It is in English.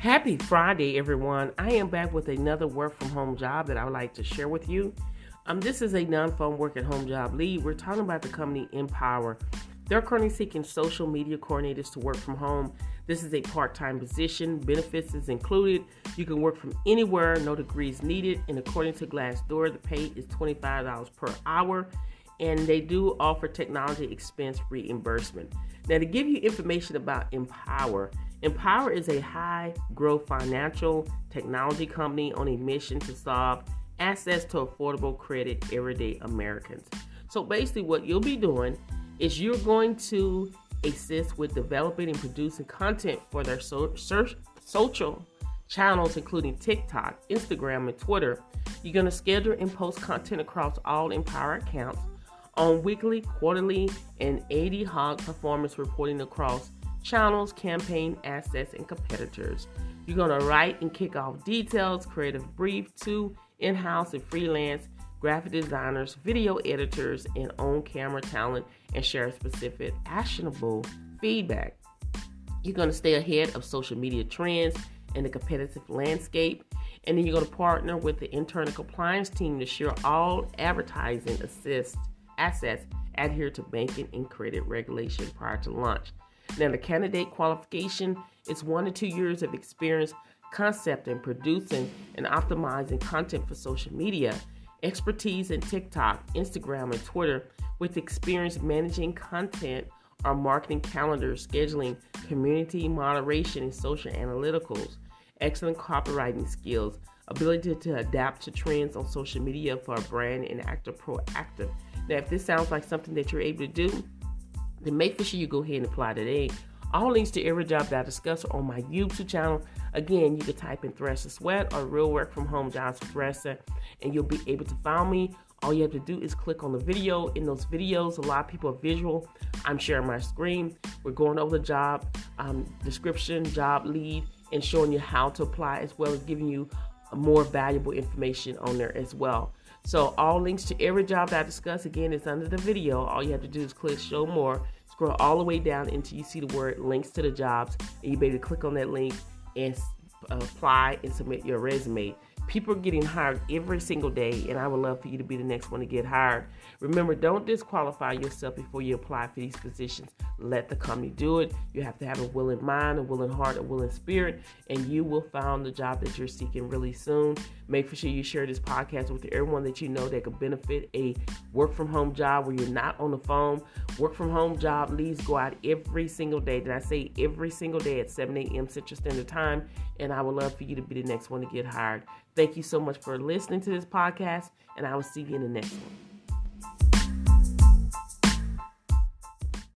Happy Friday, everyone. I am back with another work from home job that I would like to share with you. Um, this is a non phone work at home job lead. We're talking about the company Empower. They're currently seeking social media coordinators to work from home. This is a part time position. Benefits is included. You can work from anywhere, no degrees needed. And according to Glassdoor, the pay is $25 per hour. And they do offer technology expense reimbursement. Now, to give you information about Empower, Empower is a high growth financial technology company on a mission to solve access to affordable credit everyday Americans. So basically, what you'll be doing is you're going to assist with developing and producing content for their so- social channels, including TikTok, Instagram, and Twitter. You're going to schedule and post content across all Empower accounts on weekly, quarterly, and ad hoc performance reporting across channels, campaign assets, and competitors. You're going to write and kick off details, creative brief to in house and freelance graphic designers, video editors, and on camera talent, and share specific actionable feedback. You're going to stay ahead of social media trends and the competitive landscape. And then you're going to partner with the internal compliance team to share all advertising assist assets adhere to banking and credit regulation prior to launch. Now, the candidate qualification is one to two years of experience concept concepting, producing, and optimizing content for social media, expertise in TikTok, Instagram, and Twitter, with experience managing content or marketing calendars, scheduling, community moderation, and social analyticals, excellent copywriting skills, ability to adapt to trends on social media for a brand, and act proactive. Now, if this sounds like something that you're able to do, then make sure you go ahead and apply today. All links to every job that I discuss are on my YouTube channel. Again, you can type in Thresher Sweat or Real Work from Home Jobs with Thresher, and you'll be able to find me. All you have to do is click on the video. In those videos, a lot of people are visual. I'm sharing my screen. We're going over the job um, description, job lead, and showing you how to apply, as well as giving you more valuable information on there as well. So all links to every job that I discuss again is under the video. All you have to do is click show more, scroll all the way down until you see the word links to the jobs, and you be able to click on that link and apply and submit your resume. People are getting hired every single day, and I would love for you to be the next one to get hired. Remember, don't disqualify yourself before you apply for these positions. Let the company do it. You have to have a willing mind, a willing heart, a willing spirit, and you will find the job that you're seeking really soon. Make sure you share this podcast with everyone that you know that could benefit a work from home job where you're not on the phone. Work from home job leads go out every single day. Did I say every single day at 7 a.m. Central Standard Time? And I would love for you to be the next one to get hired. Thank you so much for listening to this podcast, and I will see you in the next one.